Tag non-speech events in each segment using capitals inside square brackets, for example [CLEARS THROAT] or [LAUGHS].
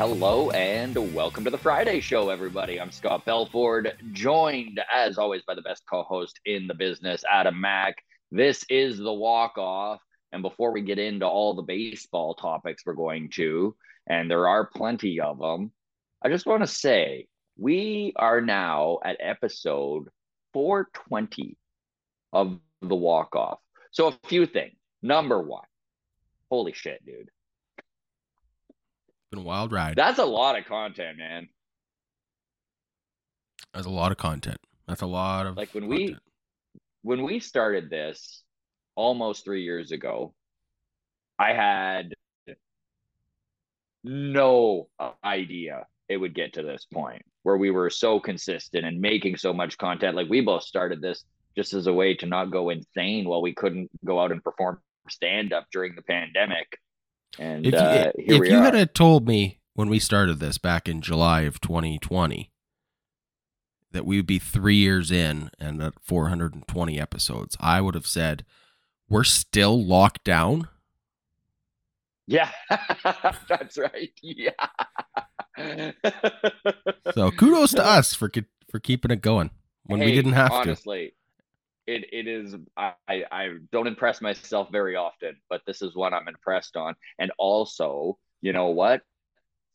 Hello and welcome to the Friday show, everybody. I'm Scott Belford, joined as always by the best co host in the business, Adam Mack. This is the walk off. And before we get into all the baseball topics we're going to, and there are plenty of them, I just want to say we are now at episode 420 of the walk off. So, a few things. Number one, holy shit, dude. Been a wild ride. That's a lot of content, man. That's a lot of content. That's a lot of Like when we when we started this almost three years ago, I had no idea it would get to this point where we were so consistent and making so much content. Like we both started this just as a way to not go insane while we couldn't go out and perform stand up during the pandemic. And if you, uh, if you had have told me when we started this back in July of 2020 that we would be three years in and at 420 episodes, I would have said, we're still locked down. yeah, [LAUGHS] that's right. Yeah. [LAUGHS] So kudos to us for for keeping it going when we didn't have to. honestly, it it is. I I don't impress myself very often, but this is one I'm impressed on. And also, you know what?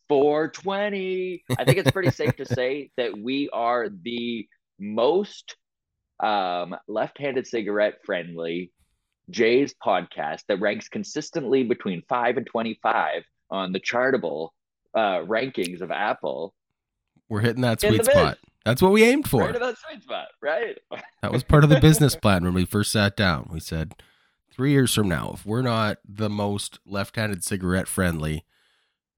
420. I think it's pretty safe to [LAUGHS] say that we are the most um, left-handed cigarette friendly Jay's podcast that ranks consistently between 5 and 25 on the chartable uh, rankings of Apple. We're hitting that sweet spot. That's what we aimed for. Right that sweet spot, right? [LAUGHS] That was part of the business plan when we first sat down. We said, three years from now, if we're not the most left handed cigarette friendly,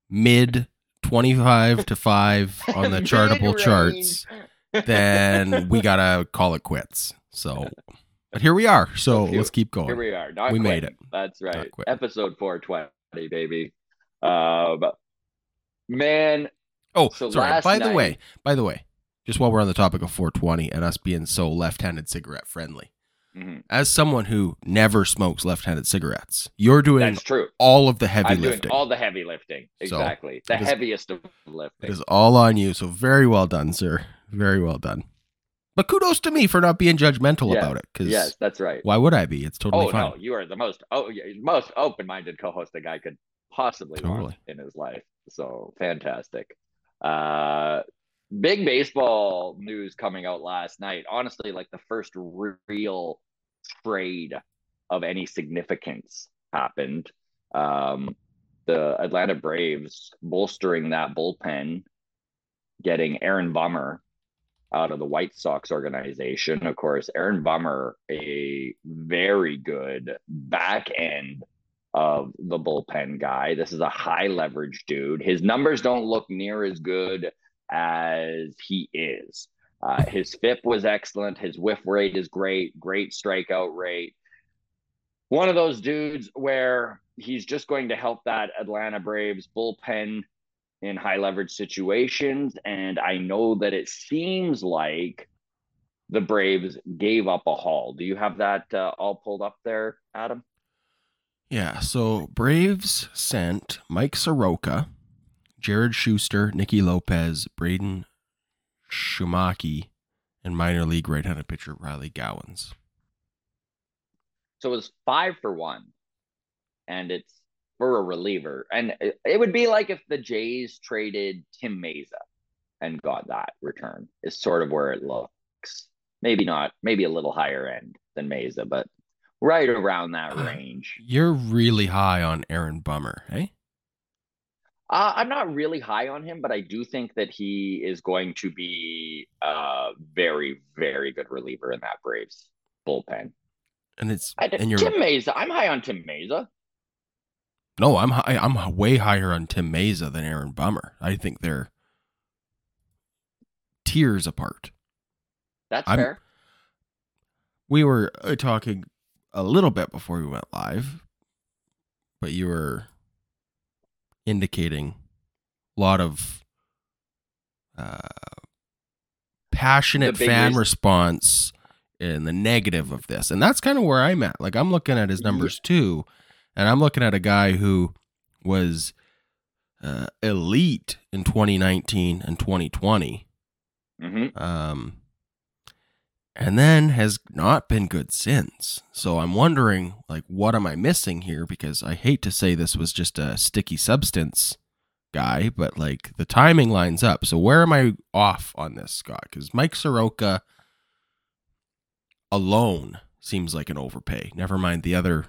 mid 25 to 5 on the [LAUGHS] chartable charts, then [LAUGHS] we got to call it quits. So, but here we are. So let's keep going. Here we are. Not We made it. That's right. Episode 420, baby. Um, man, oh, so sorry. By the way, by the way, just while we're on the topic of 420 and us being so left handed cigarette friendly, mhm, as someone who never smokes left handed cigarettes, you're doing that's true. all of the heavy I'm lifting. all the heavy lifting. So, Exactly. the it is- heaviest of It lifting. is all on you. So very well done, sir. Very well done. But kudos to me for not being judgmental Yeah. about it. Because Yes, that's right. why would I be? It's totally Oh fine. no, you are the most oh yeah, most open-minded co-host a guy could possibly want in his life. So fantastic. Uh big baseball news coming out last night. Honestly, like the first real trade of any significance happened. Um the Atlanta Braves bolstering that bullpen, getting Aaron Bummer out of the White Sox organization. Of course, Aaron Bummer, a very good back end of the bullpen guy. This is a high leverage dude. His numbers don't look near as good as he is. Uh, his FIP was excellent. His whiff rate is great. Great strikeout rate. One of those dudes where he's just going to help that Atlanta Braves bullpen in high leverage situations. And I know that it seems like the Braves gave up a haul. Do you have that uh, all pulled up there, Adam? Yeah. So Braves sent Mike Soroka, Jared Shuster, Nicky Lopez, Braden Shewmake, and minor league right-handed pitcher Riley Gowens. So it was five for one, and it's for a reliever. And it, would be like if the Jays traded Tim Mayza and got that return, is sort of where it looks. Maybe not, maybe a little higher end than Mayza, but right around that range. You're really high on Aaron Bummer, eh? Uh, I'm not really high on him, but I do think that he is going to be a very, very good reliever in that Braves bullpen. And it's I, and you're Tim Mayza, I'm high on Tim Mayza. no, I'm high, I'm way higher on Tim Mayza than Aaron Bummer. I think they're tears apart. That's I'm- fair. We were uh, talking a little bit before we went live, but you were indicating a lot of uh, passionate fan response in the negative of this. And that's kind of where I'm at. Like, I'm looking at his Yeah. numbers too, and I'm looking at a guy who was uh, elite in 2019 and 2020 hmm um, and then has not been good since. So I'm wondering, like, what am I missing here? Because I hate to say this was just a sticky substance guy, but like the timing lines up. So where am I off on this, Scott? Because Mike Soroka alone seems like an overpay. Never mind the other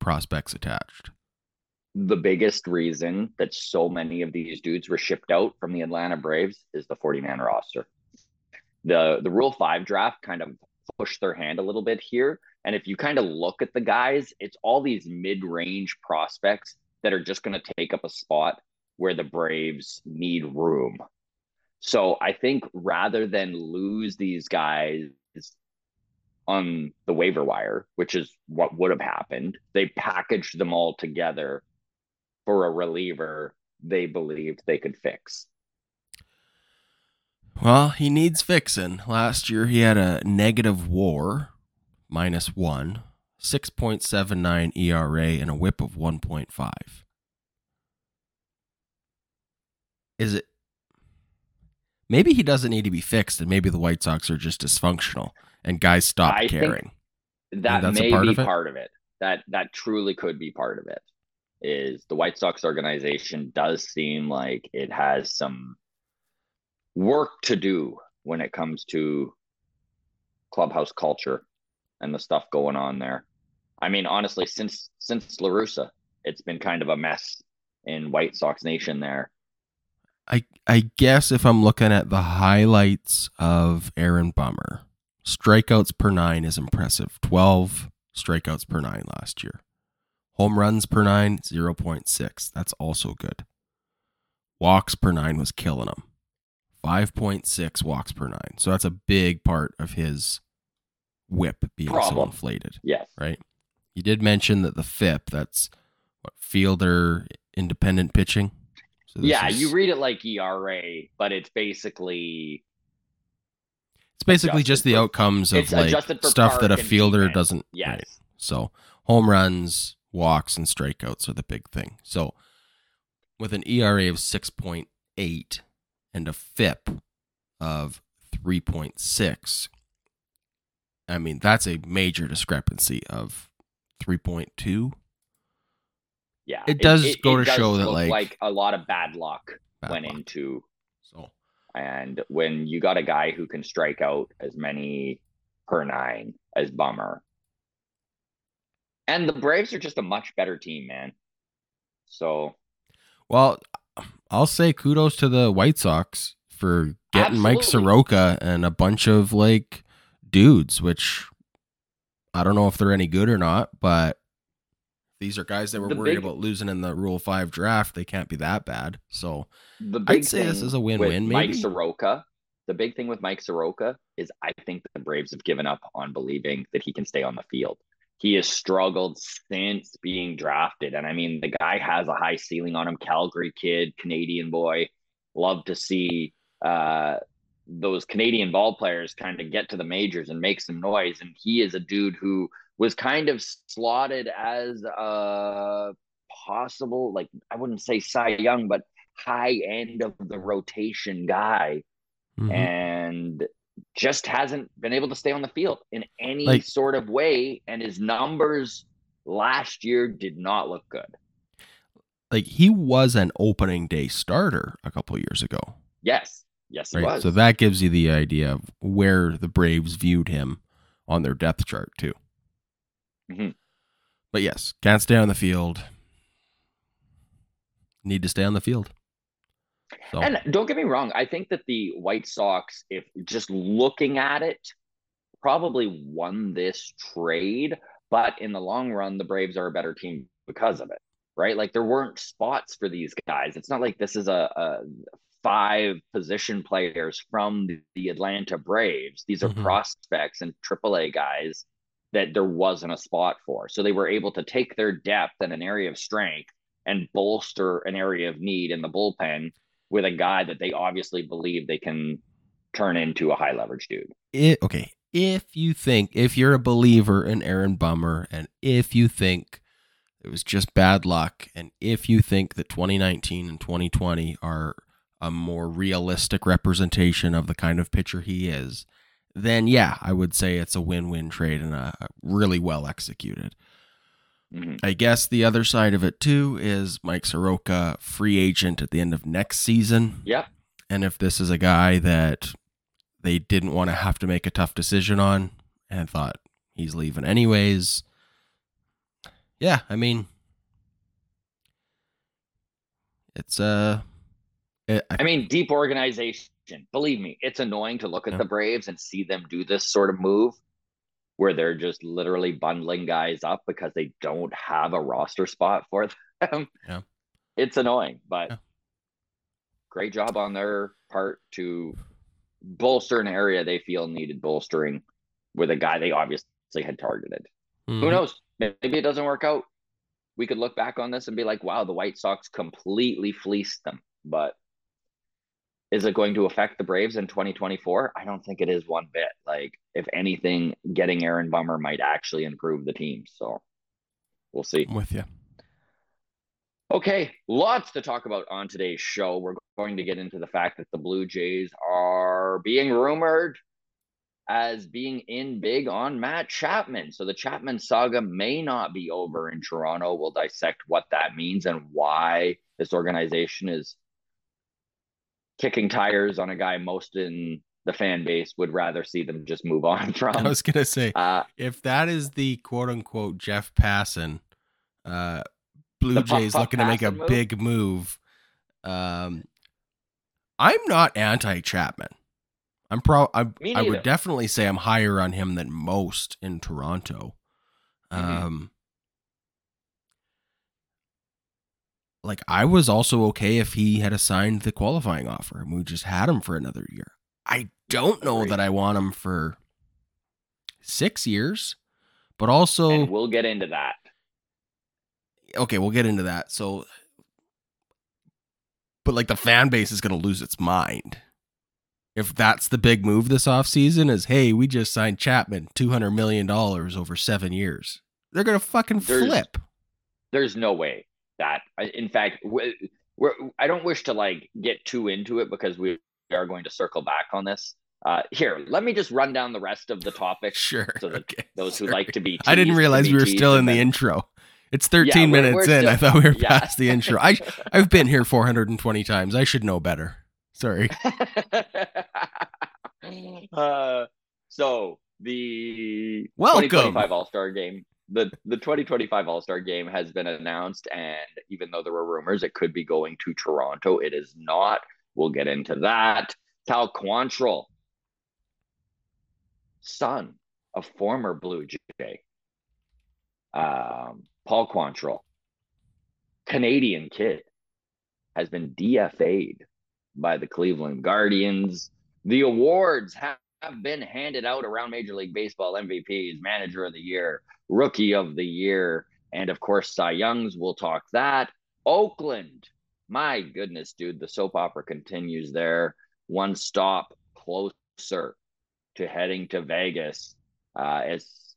prospects attached. The biggest reason that so many of these dudes were shipped out from the Atlanta Braves is the 40 man roster. The the Rule 5 draft kind of pushed their hand a little bit here. And if you kind of look at the guys, it's all these mid range prospects that are just going to take up a spot where the Braves need room. So I think rather than lose these guys on the waiver wire, which is what would have happened, they packaged them all together for a reliever they believed they could fix. Well, he needs fixing. Last year he had a negative war, minus one, 6.79 ERA, and a whip of 1.5. Is it. Maybe he doesn't need to be fixed, and maybe the White Sox are just dysfunctional, and guys stop I think- caring. That may part be of part of it. That that truly could be part of it. Is the White Sox organization does seem like it has some work to do when it comes to clubhouse culture and the stuff going on there. I mean, honestly, since since La Russa, it's been kind of a mess in White Sox Nation there. I I guess if I'm looking at the highlights of Aaron Bummer, strikeouts per nine is impressive. Twelve strikeouts per nine last year. Home runs per nine, 0.6. That's also good. Walks per nine was killing him. 5.6 walks per nine. So that's a big part of his whip being so inflated Yes. right? You did mention that the FIP, that's what fielder independent pitching. So Yeah, is- you read it like ERA, but it's basically It's basically just the for- outcomes of like stuff that a fielder defense. doesn't. yes. Right. So home runs, walks, and strikeouts are the big thing. So with an ERA of six point eight and a FIP of three point six, I mean that's a major discrepancy of three point two. Yeah, It does go to does show that, look like- a lot of bad luck Bad went luck. into, So and when you got a guy who can strike out as many per nine as Bummer, and the Braves are just a much better team, man. So Well, I'll say kudos to the White Sox for getting Mike Soroka and a bunch of like dudes, which I don't know if they're any good or not, but these are guys that were The worried big- about losing in the Rule 5 draft. They can't be that bad. So, the big say this is a win-win, Mike? Soroka, the big thing with Mike Soroka is I think the Braves have given up on believing that he can stay on the field. He has struggled since being drafted. And I mean, the guy has a high ceiling on him. Calgary kid, Canadian boy. Love to see uh, those Canadian ball players kind of get to the majors and make some noise. And he is a dude who was kind of slotted as a possible, like, I wouldn't say Cy Young, but high end of the rotation guy mhm. and just hasn't been able to stay on the field in any Like- sort of way. And his numbers last year did not look good. like he was an opening day starter a couple years ago, Yes. Yes, he right? was. So that gives you the idea of where the Braves viewed him on their depth chart, too. Mhm. But yes, can't stay on the field. Need to stay on the field. So, And don't get me wrong, I think that the White Sox, if just looking at it, probably won this trade. But in the long run, the Braves are a better team because of it, right? Like there weren't spots for these guys. It's not like this is a, a five position players from the, the Atlanta Braves. These are Mhm. prospects and AAA guys that there wasn't a spot for. So they were able to take their depth and an area of strength and bolster an area of need in the bullpen with a guy that they obviously believe they can turn into a high leverage dude. it, okay, if you think if you're a believer in Aaron Bummer, and if you think it was just bad luck, and if you think that 2019 and 2020 are a more realistic representation of the kind of pitcher he is, then yeah, I would say it's a win-win trade and a really well executed. Mhm. I guess the other side of it too is Mike Soroka, free agent at the end of next season. Yeah. And if this is a guy that they didn't want to have to make a tough decision on and thought he's leaving anyways, yeah, I mean, it's uh, it, I, I mean, deep organization. Believe me, it's annoying to look at Yeah. the Braves and see them do this sort of move where they're just literally bundling guys up because they don't have a roster spot for them. Yeah. It's annoying, but Yeah. great job on their part to bolster an area they feel needed bolstering with a guy they obviously had targeted. Who Mhm. knows? Maybe it doesn't work out. We could look back on this and be like, wow, the White Sox completely fleeced them. But is it going to affect the Braves in 2024? I don't think it is one bit. Like, if anything, getting Aaron Bummer might actually improve the team. So we'll see. I'm with you. Okay, lots to talk about on today's show. We're going to get into the fact that the Blue Jays are being rumored as being in big on Matt Chapman. So the Chapman saga may not be over in Toronto. We'll dissect what that means and why this organization is kicking tires on a guy most in the fan base would rather see them just move on [LAUGHS] from. I was gonna say Uh, if that is the quote unquote Jeff Passan, uh, Blue puff, Jays puff, looking to make a move? big move, um, I'm not anti Chapman. I'm pro. I, I would definitely say I'm higher on him than most in Toronto. Mhm. Um, like I was also okay if he had assigned the qualifying offer and we just had him for another year. I don't know that I want him for six years, but also and we'll get into that. okay, we'll get into that. So, but like the fan base is going to lose its mind. If that's the big move this offseason is, hey, we just signed Chapman $200 million over seven years. They're going to fucking There's- flip. there's no way that in fact we- we're, i don't wish to like get too into it because we are going to circle back on this uh here let me just run down the rest of the topics Sure. so that okay. those who like to be I didn't realize we were still in the then- intro. It's 13 Yeah, we're- minutes we're in. I thought we were [LAUGHS] yeah. past the intro. I I've been here 420 times. I should know better. Sorry. [LAUGHS] uh, so the Welcome. 2025 All-Star game, the the 2025 All-Star game has been announced, and even though there were rumors it could be going to Toronto, it is not. We'll get into that. Cal Quantrill, son of former Blue Jay, um, Paul Quantrill, Canadian kid, has been DFA'd by the Cleveland Guardians. The awards have, been handed out around Major League Baseball MVPs, Manager of the Year, Rookie of the Year, and of course, Cy Youngs. We'll talk that. Oakland, my goodness, dude, the soap opera continues there. One stop closer to heading to Vegas. Uh, it's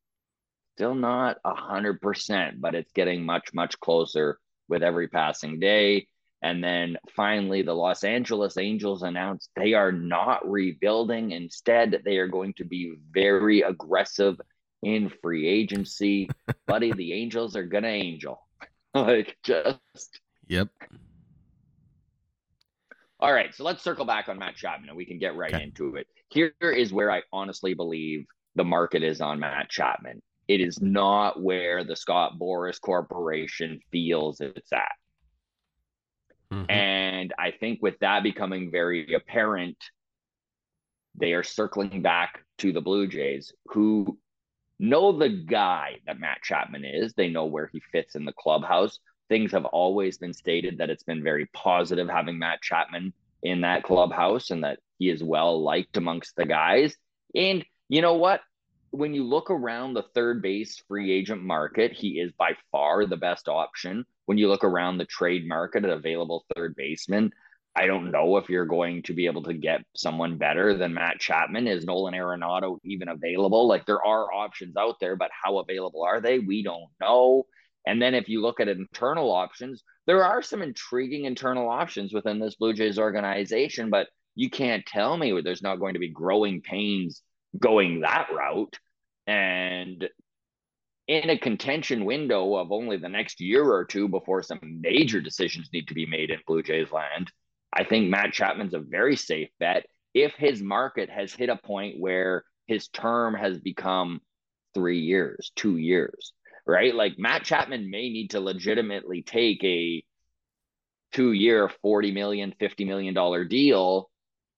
still not a hundred percent, but it's getting much, much closer with every passing day. And then finally, the Los Angeles Angels announced they are not rebuilding. Instead, they are going to be very aggressive in free agency. [LAUGHS] Buddy, the Angels are gonna angel. [LAUGHS] like just Yep. all right, so let's circle back on Matt Chapman and we can get right Okay. into it. Here is where I honestly believe the market is on Matt Chapman. It is not where the Scott Boras Corporation feels it's at. Mhm. And I think with that becoming very apparent, they are circling back to the Blue Jays, who know the guy that Matt Chapman is. They know where he fits in the clubhouse. Things have always been stated that it's been very positive having Matt Chapman in that clubhouse and that he is well liked amongst the guys. And you know what? When you look around the third base free agent market, he is by far the best option. When you look around the trade market at available third baseman, I don't know if you're going to be able to get someone better than Matt Chapman. Is Nolan Arenado even available? Like there are options out there, but how available are they? We don't know. And then if you look at internal options, there are some intriguing internal options within this Blue Jays organization, but you can't tell me there's not going to be growing pains going that route. And in a contention window of only the next year or two before some major decisions need to be made in Blue Jays land, I think Matt Chapman's a very safe bet if his market has hit a point where his term has become three years, two years, right? Like Matt Chapman may need to legitimately take a two year, 40 million, 50 million dollar deal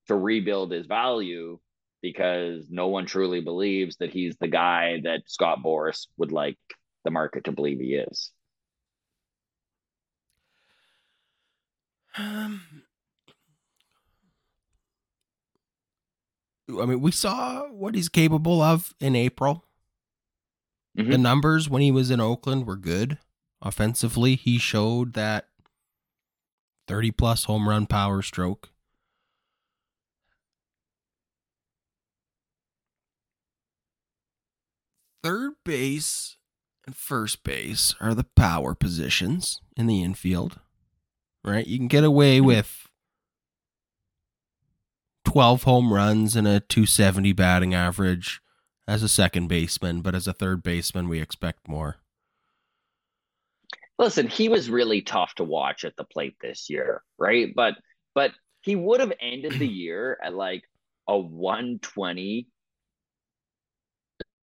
to rebuild his value because no one truly believes that he's the guy that Scott Boras would like the market to believe he is. Um, I mean, we saw what he's capable of in April. Mhm. The numbers when he was in Oakland were good. Offensively, he showed that 30 plus home run power stroke. Third base and first base are the power positions in the infield, right? You can get away Mhm. with 12 home runs and a 270 batting average as a second baseman, but as a third baseman, we expect more. Listen, he was really tough to watch at the plate this year, right? But but he would have ended the [CLEARS THROAT] year at like a 120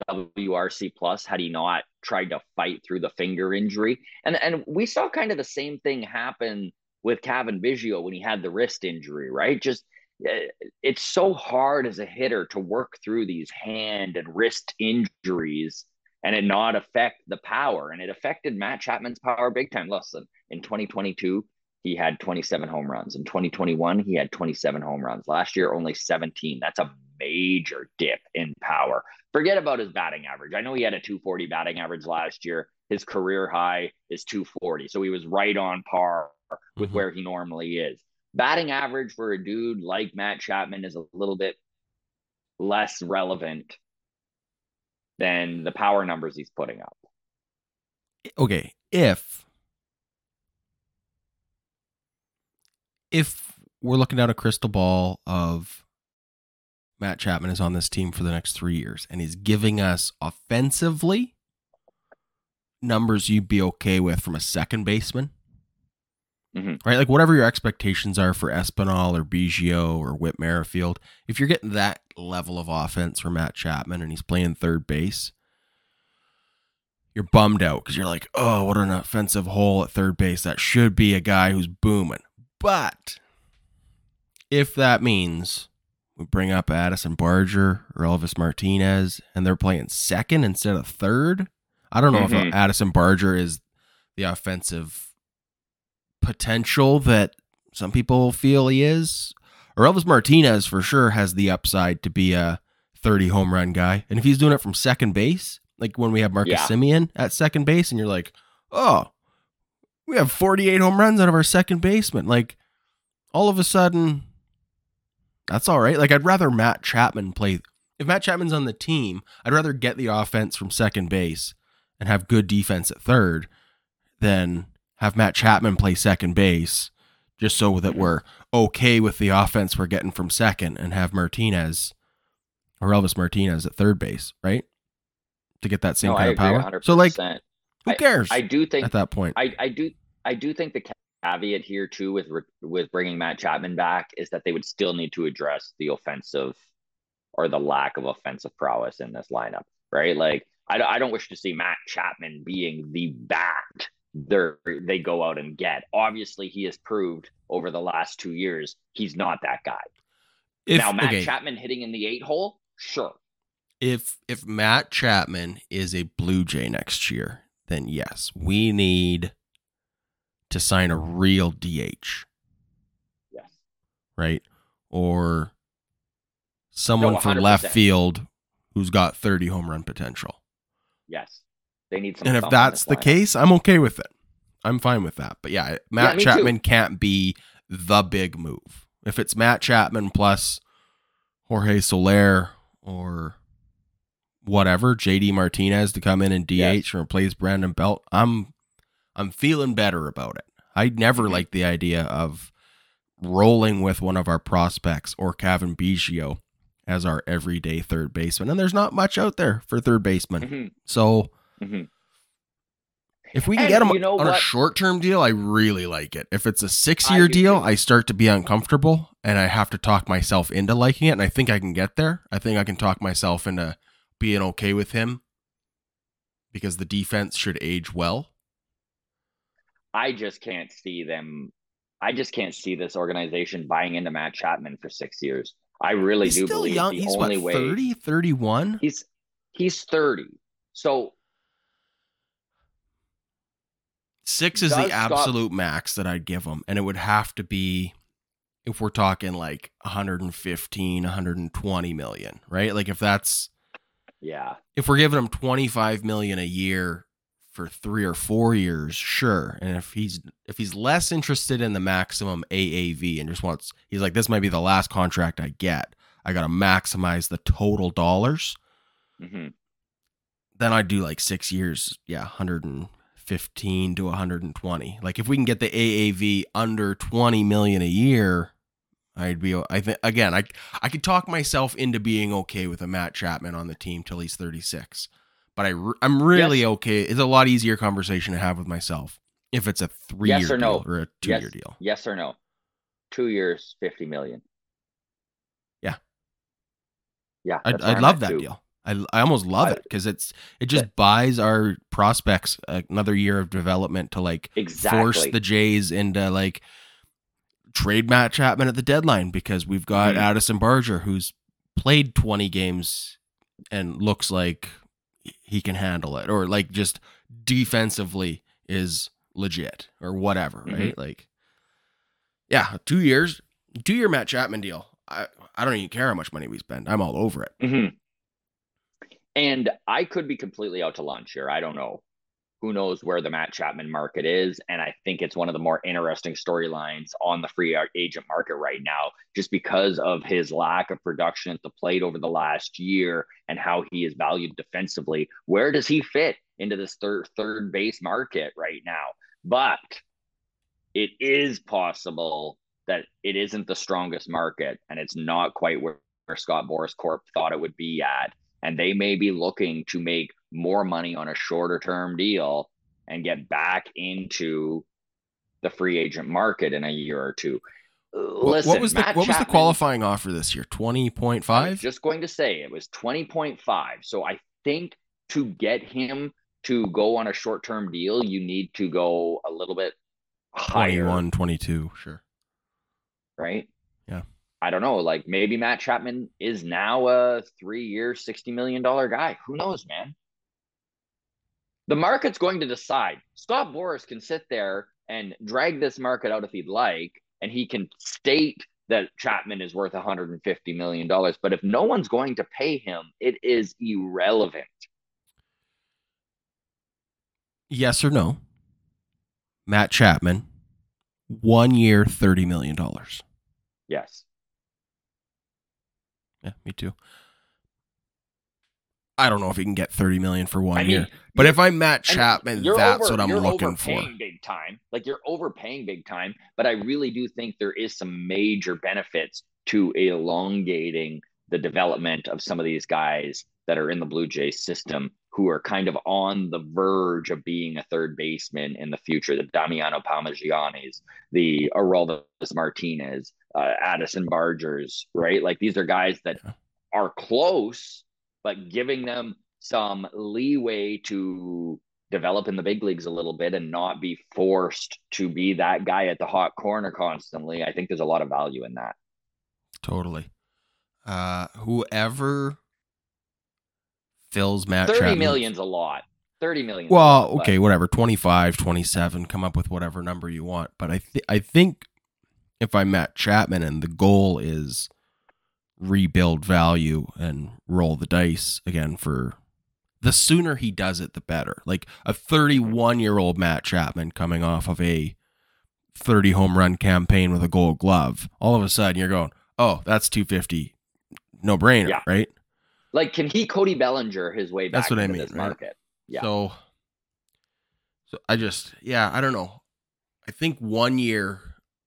WRC plus had he not tried to fight through the finger injury. And and we saw kind of the same thing happen with Cavan Biggio when he had the wrist injury, right? Just uh, it's so hard as a hitter to work through these hand and wrist injuries and it not affect the power. And it affected Matt Chapman's power big time. Listen, in 2022, he had 27 home runs. In 2021, he had 27 home runs. Last year, only 17. That's a major dip in power. Forget about his batting average. I know he had a 240 batting average last year. His career high is 240. So he was right on par with Mhm. where he normally is. Batting average for a dude like Matt Chapman is a little bit less relevant than the power numbers he's putting up. Okay, if if we're looking at a crystal ball of Matt Chapman is on this team for the next three years and he's giving us offensively numbers you'd be okay with from a second baseman. Mhm. Right? Like whatever your expectations are for Espinal or Biggio or Whit Merrifield, if you're getting that level of offense from Matt Chapman and he's playing third base, you're bummed out because you're like, oh, what an offensive hole at third base. That should be a guy who's booming. But if that means we bring up Addison Barger or Elvis Martinez and they're playing second instead of third, I don't know Mhm. if Addison Barger is the offensive potential that some people feel he is. Orelvis Martinez for sure has the upside to be a 30 home run guy. And if he's doing it from second base, like when we have Marcus Yeah. Semien at second base, and you're like, oh, we have 48 home runs out of our second baseman. Like, all of a sudden, that's all right. Like, I'd rather Matt Chapman play. If Matt Chapman's on the team, I'd rather get the offense from second base and have good defense at third than have Matt Chapman play second base just so that we're okay with the offense we're getting from second and have Martinez or Elvis Martinez at third base, right? To get that same No, kind I of power. 100%. So, like, who cares I do think at that point? I, I do I do think the caveat here too with with bringing Matt Chapman back is that they would still need to address the offensive or the lack of offensive prowess in this lineup, right? Like I, don't- I don't wish to see Matt Chapman being the bat they they go out and get. Obviously, he has proved over the last two years he's not that guy. if, now, Matt okay, Chapman hitting in the eight hole, sure. if if Matt Chapman is a Blue Jay next year, then yes, we need to sign a real DH, Yes. right? Or someone No, from left field who's got 30 home run potential. Yes, they need some. And if that's the lineup. case, I'm okay with it. I'm fine with that. But yeah, Matt too. Chapman can't be the big move. If it's Matt Chapman plus Jorge Soler or whatever, JD Martinez to come in and DH Yes. and replace Brandon Belt, I'm I'm feeling better about it. I never Mhm. liked the idea of rolling with one of our prospects or Kevin Biggio as our everyday third baseman. And there's not much out there for third baseman. Mhm, So mhm. if we can And get him you know on a short term deal, I really like it. If it's a six year deal, too. I start to be uncomfortable and I have to talk myself into liking it. And I think I can get there. I think I can talk myself into being okay with him because the defense should age well. I just can't see them. I just can't see this organization buying into Matt Chapman for six years. I really He's do still believe young. the He's what, only way 30, 31? he's he's thirty. So Six is the absolute max that I'd give him. And it would have to be if we're talking like 115, 120 million, right? Like if that's yeah, if we're giving him 25 million a year for 3 or 4 years, sure. And if he's if he's less interested in the maximum AAV and just wants he's like this might be the last contract I get. I got to maximize the total dollars. hmm Then I'd do like 6 years, yeah, 115 to 120. Like if we can get the AAV under 20 million a year, I'd be I think again, I I could talk myself into being okay with a Matt Chapman on the team till he's 36. But I re- I'm really Yes. okay. It's a lot easier conversation to have with myself if it's a 3 year Yes or no? deal or a 2 Yes. year deal. yes or no? Two years, fifty million. Yeah. yeah. I'd, I'd love that too. deal. I, I almost love it because it's it just buys our prospects uh, another year of development to like exactly. force the Jays into like trade Matt Chapman at the deadline because we've got Mhm. Addison Barger who's played 20 games and looks like he can handle it or like just defensively is legit or whatever, Mhm. right? Like yeah, 2 years, 2 year Matt Chapman deal. I I don't even care how much money we spend. I'm all over it. Mhm. And I could be completely out to lunch here. I don't know. Who knows where the Matt Chapman market is? And I think it's one of the more interesting storylines on the free agent market right now, just because of his lack of production at the plate over the last year and how he is valued defensively. Where does he fit into this third third base market right now? But it is possible that it isn't the strongest market and it's not quite where, Scott Boras Corp thought it would be at. And they may be looking to make more money on a shorter term deal and get back into the free agent market in a year or two. What- Listen, what was the Matt what was the qualifying offer this year? 20.5? Just going to say it was 20.5. So I think to get him to go on a short term deal, you need to go a little bit higher. 21, 22, sure. right? Yeah. I don't know. Like maybe Matt Chapman is now a three year, $60 million guy. Who knows, man? The market's going to decide. Scott Boras can sit there and drag this market out if he'd like, and he can state that Chapman is worth $150 million. But if no one's going to pay him, it is irrelevant. Yes or no? Matt Chapman, one year, $30 million. Yes. Yeah, me too. I don't know if he can get 30 million for one I mean, year. But if I'm Matt Chapman, you're that's over- what I'm looking for. big time. Like you're overpaying big time, but I really do think there is some major benefits to elongating the development of some of these guys that are in the Blue Jays system who are kind of on the verge of being a third baseman in the future. The Damiano Palmegianis, the Orelvis Martinez, uh, Addison Bargers, right? Like these are guys that Yeah. are close, but giving them some leeway to develop in the big leagues a little bit and not be forced to be that guy at the hot corner constantly. I think there's a lot of value in that. Totally. Uh, whoever fills Matt Thirty Chapman. million's a lot. Thirty million. Well, okay, whatever. 25, 27, come up with whatever number you want. But I th- I think if I'm Matt Chapman and the goal is rebuild value and roll the dice again for the sooner he does it, the better. Like a 31 year old Matt Chapman coming off of a 30 home run campaign with a gold glove, all of a sudden you're going, oh, that's 250. No brainer, Yeah. right? Like, can he Cody Bellinger his way back That's what I mean, this right? market? Yeah. So, so I just, yeah, I don't know. I think one year,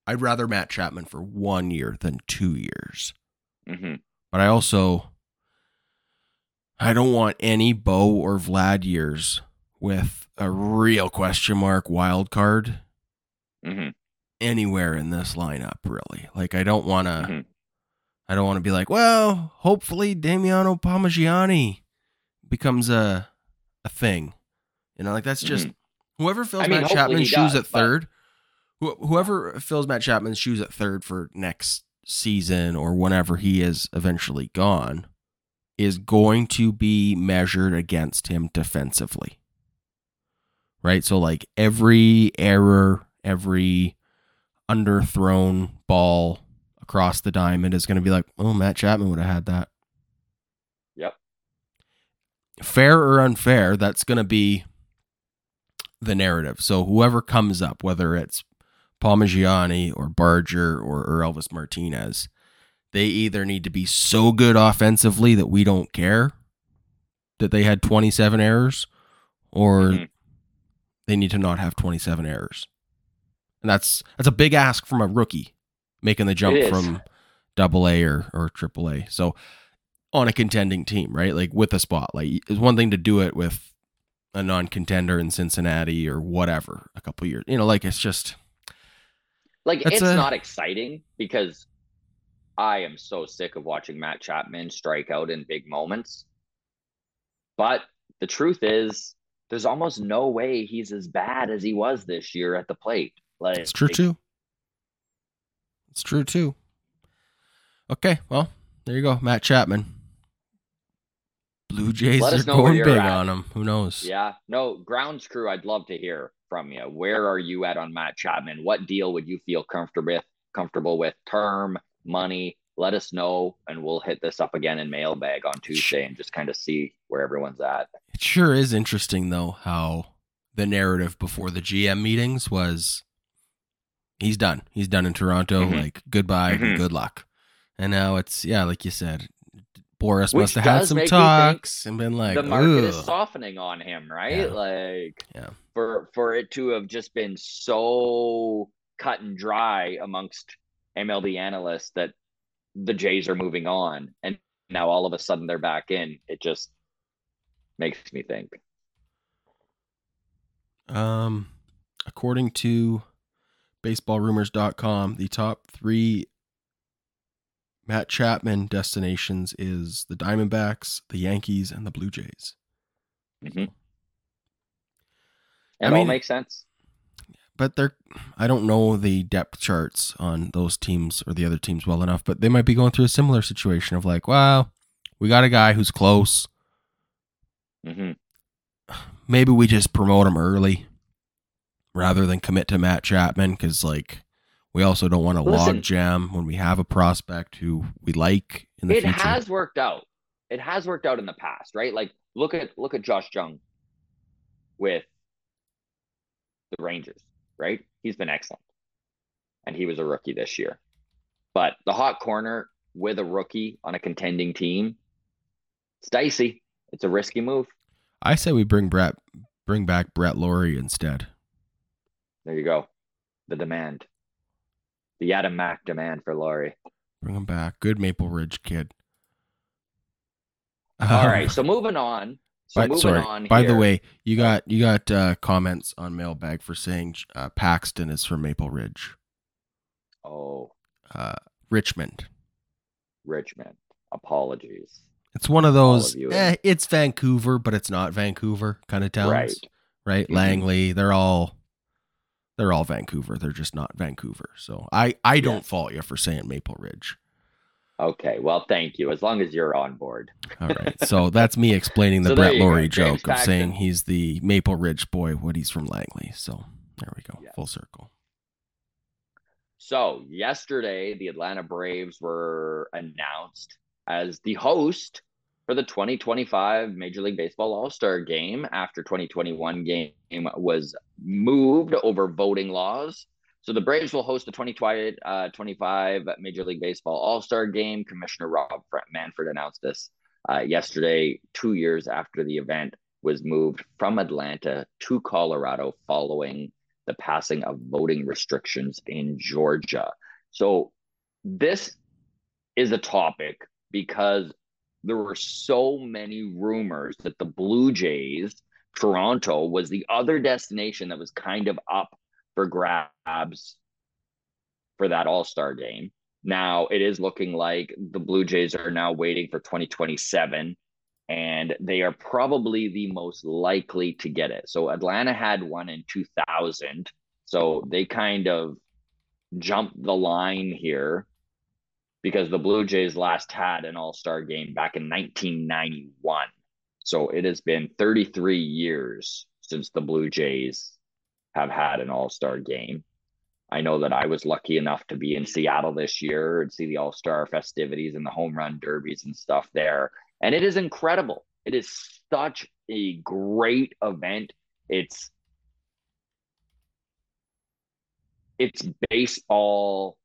I'd rather Matt Chapman for one year than two years. Hmm But I also, I don't want any Bo or Vlad years with a real question mark wild card hmm anywhere in this lineup. Really, like I don't want to. Mhm. I don't want to be like, well, hopefully Damiano Palmegiani becomes a a thing. You know, like that's just whoever fills Mm-hmm. I mean, Matt Chapman's shoes does, at but- third. wh- Whoever fills Matt Chapman's shoes at third for next season or whenever he is eventually gone is going to be measured against him defensively. Right? So like every error, every underthrown ball across the diamond is going to be like, oh, Matt Chapman would have had that. Yep. Fair or unfair, that's going to be the narrative. So whoever comes up, whether it's Palmegiani or Barger or, or Elvis Martinez, they either need to be so good offensively that we don't care that they had 27 errors, or Mhm. they need to not have 27 errors. And that's that's a big ask from a rookie making the jump from double A or, or triple A. So on a contending team, right? Like with a spotlight. It's one thing to do it with a non contender in Cincinnati or whatever a couple years. You know, like it's just Like That's it's a- not exciting because I am so sick of watching Matt Chapman strike out in big moments. But the truth is, there's almost no way he's as bad as he was this year at the plate. Like it's true too. It's true too. Okay, well, there you go. Matt Chapman. Blue Jays are us know where going big at. on him. Who knows? Yeah, no, grounds crew. I'd love to hear from you. Where are you at on Matt Chapman? What deal would you feel comfortable with? Comfortable with term, money? Let us know, and we'll hit this up again in mailbag on Tuesday and just kind of see where everyone's at. It sure is interesting though how the narrative before the GM meetings was he's done. He's done in Toronto. Mhm. Like goodbye, Mhm. good luck. And now it's yeah, like you said, Boras Which must have had some make me think talks and been like, the market is softening on him, right? Yeah. Like, Yeah. for for it to have just been so cut and dry amongst MLB analysts that the Jays are moving on, and now all of a sudden they're back in. It just makes me think. Um, according to baseballrumors.com, the top three Matt Chapman destinations is the Diamondbacks, the Yankees, and the Blue Jays. Mhm. I It all mean- makes sense. But they're, I don't know the depth charts on those teams or the other teams well enough, but they might be going through a similar situation of like, well, we got a guy who's close. hmm [SIGHS] maybe we just promote him early rather than commit to Matt Chapman because like we also don't want to log jam when we have a prospect who we like in the It future. has worked out. It has worked out in the past, right? Like look at look at Josh Jung with the Rangers, right? He's been excellent. And he was a rookie this year. But the hot corner with a rookie on a contending team, it's dicey. It's a risky move. I say we bring Brett bring back Brett Lawrie instead. There you go. The demand. The Adam Mack demand for Lawrie. Bring him back. Good Maple Ridge kid. All right, so moving on. So By, moving sorry. on. By the way, you got you got uh, comments on mailbag for saying uh, Paxton is from Maple Ridge, Oh, uh, Richmond. Richmond. Apologies. It's one of those. of eh, it's Vancouver, but it's not Vancouver kind of towns. Right. right? Mhm. Langley, they're all they're all Vancouver. They're just not Vancouver. So I I don't fault you for saying Maple Ridge. Okay, well, thank you. As long as you're on board. All right. So that's me explaining the [LAUGHS] So Brett. Lawrie James joke of saying he's the Maple Ridge boy, what he's from Langley. So there we go. Yeah. Full circle. So, yesterday, the Atlanta Braves were announced as the host for the 2025 Major League Baseball All Star game after 2021 game was moved over voting laws. So the Braves will host the 2025 uh, Major League Baseball All Star game. Commissioner Rob Manfred announced this uh, yesterday, two years after the event was moved from Atlanta to Colorado following the passing of voting restrictions in Georgia. So this is a topic because there were so many rumors that the Blue Jays, Toronto, was the other destination that was kind of up for grabs for that All Star game. Now it is looking like the Blue Jays are now waiting for 2027, and they are probably the most likely to get it. So Atlanta had one in 2000, so they kind of jumped the line here because the Blue Jays last had an All Star game back in 1991. So it has been 33 years since the Blue Jays have had an All Star game. I know that I was lucky enough to be in Seattle this year and see the All Star festivities and the home run derbies and stuff there. And it is incredible. It is such a great event. It's it's baseball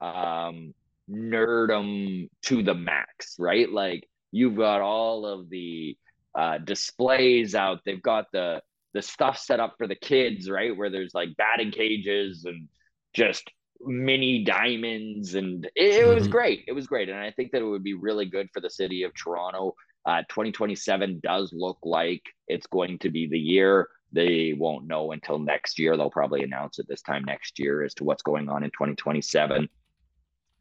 um nerdum to the max, right? Like you've got all of the uh, displays out. They've got the the stuff set up for the kids, right? Where there's like batting cages and just mini diamonds, and it, it was mm-hmm. great. It was great, and I think that it would be really good for the city of Toronto. Uh, 2027 does look like it's going to be the year. They won't know until next year. They'll probably announce it this time next year as to what's going on in 2027.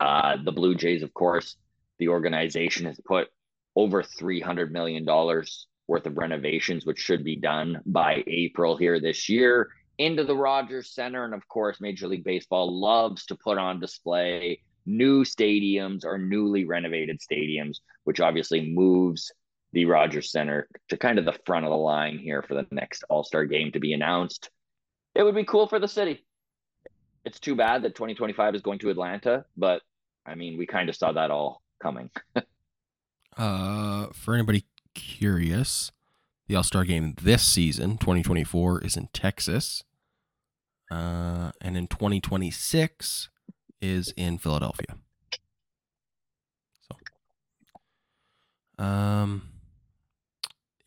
Uh, the Blue Jays, of course, the organization has put over $300 million worth of renovations, which should be done by April here this year, into the Rogers Center. And of course, Major League Baseball loves to put on display new stadiums or newly renovated stadiums, which obviously moves the Rogers Center to kind of the front of the line here for the next All Star game to be announced. It would be cool for the city. It's too bad that 2025 is going to Atlanta, but I mean, we kind of saw that all coming. [LAUGHS] uh, for anybody curious, the All Star game this season, 2024, is in Texas. Uh, and in 2026 is in Philadelphia. So, um,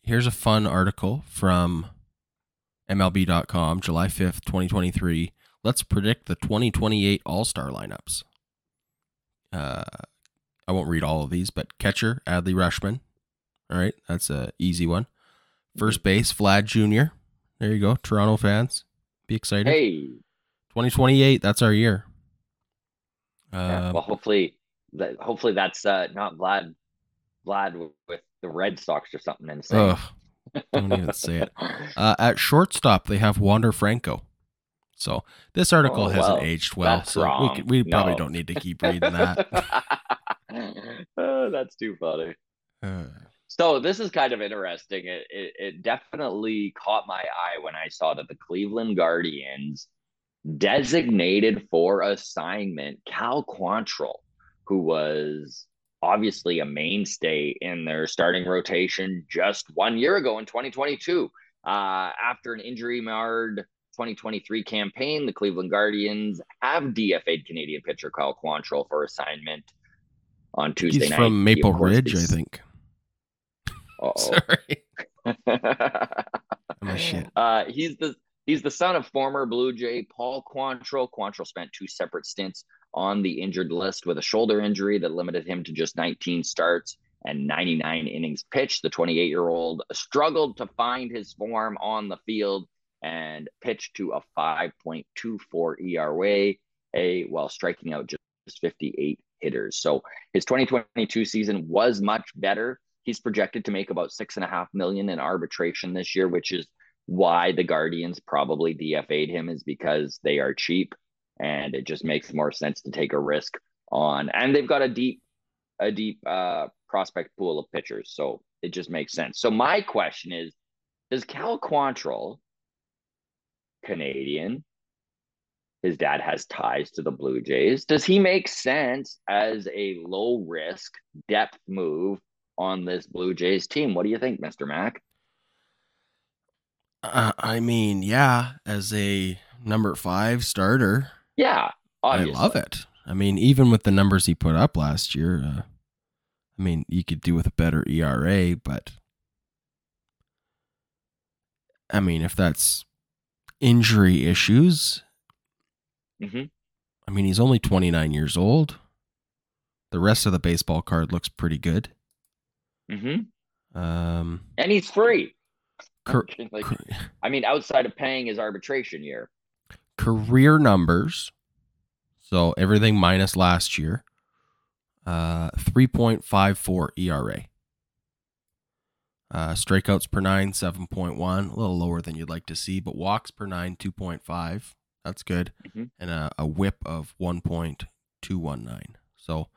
here's a fun article from MLB.com, July 5th, 2023. Let's predict the 2028 All Star lineups. Uh, I won't read all of these, but catcher Adley Rutschman. All right, that's a easy one. First base Vlad Jr. There you go, Toronto fans, be excited. Hey, 2028, that's our year. Yeah, uh, well, hopefully, that hopefully that's uh, not Vlad, Vlad with, the Red Sox or something insane. Ugh, don't even say it. [LAUGHS] Uh, at shortstop, they have Wander Franco. So this article oh, hasn't well, aged well, so wrong. we, can, we no. probably don't need to keep reading that. [LAUGHS] oh, that's too funny. Uh. So this is kind of interesting. It, it, it definitely caught my eye when I saw that the Cleveland Guardians designated for assignment Cal Quantrill, who was obviously a mainstay in their starting rotation just one year ago in 2022. Uh, after an injury marred 2023 campaign, the Cleveland Guardians have DFA'd Canadian pitcher Kyle Quantrill for assignment on Tuesday He's night. from Maple Ridge, I think. [LAUGHS] Sorry. A [LAUGHS] shit. Uh, he's the he's the son of former Blue Jay Paul Quantrill. Quantrill spent two separate stints on the injured list with a shoulder injury that limited him to just 19 starts and 99 innings pitched. The 28 year old struggled to find his form on the field and pitched to a 5.24 ERA a while striking out just 58 hitters. So his 2022 season was much better. He's projected to make about six and a half million in arbitration this year, which is why the Guardians probably DFA'd him is because they are cheap and it just makes more sense to take a risk on and they've got a deep a deep uh prospect pool of pitchers. So it just makes sense. So my question is, does Cal Quantrill Canadian. His dad has ties to the Blue Jays. Does he make sense as a low risk depth move on this Blue Jays team? What do you think, Mr. Mac? Uh, I mean, yeah, as a number five starter, Yeah, obviously. I love it. I mean, even with the numbers he put up last year, uh, I mean, you could do with a better ERA, but I mean, if that's injury issues, Mhm. I mean, he's only 29 years old. The rest of the baseball card looks pretty good. Mm-hmm. Um, And he's free. [LAUGHS] Like, I mean, outside of paying his arbitration year. career numbers. So everything minus last year. Uh, 3.54 ERA. Uh, strikeouts per nine, 7.1. A little lower than you'd like to see, but walks per nine, 2.5. That's good. Mhm. And a, a whip of 1.219. So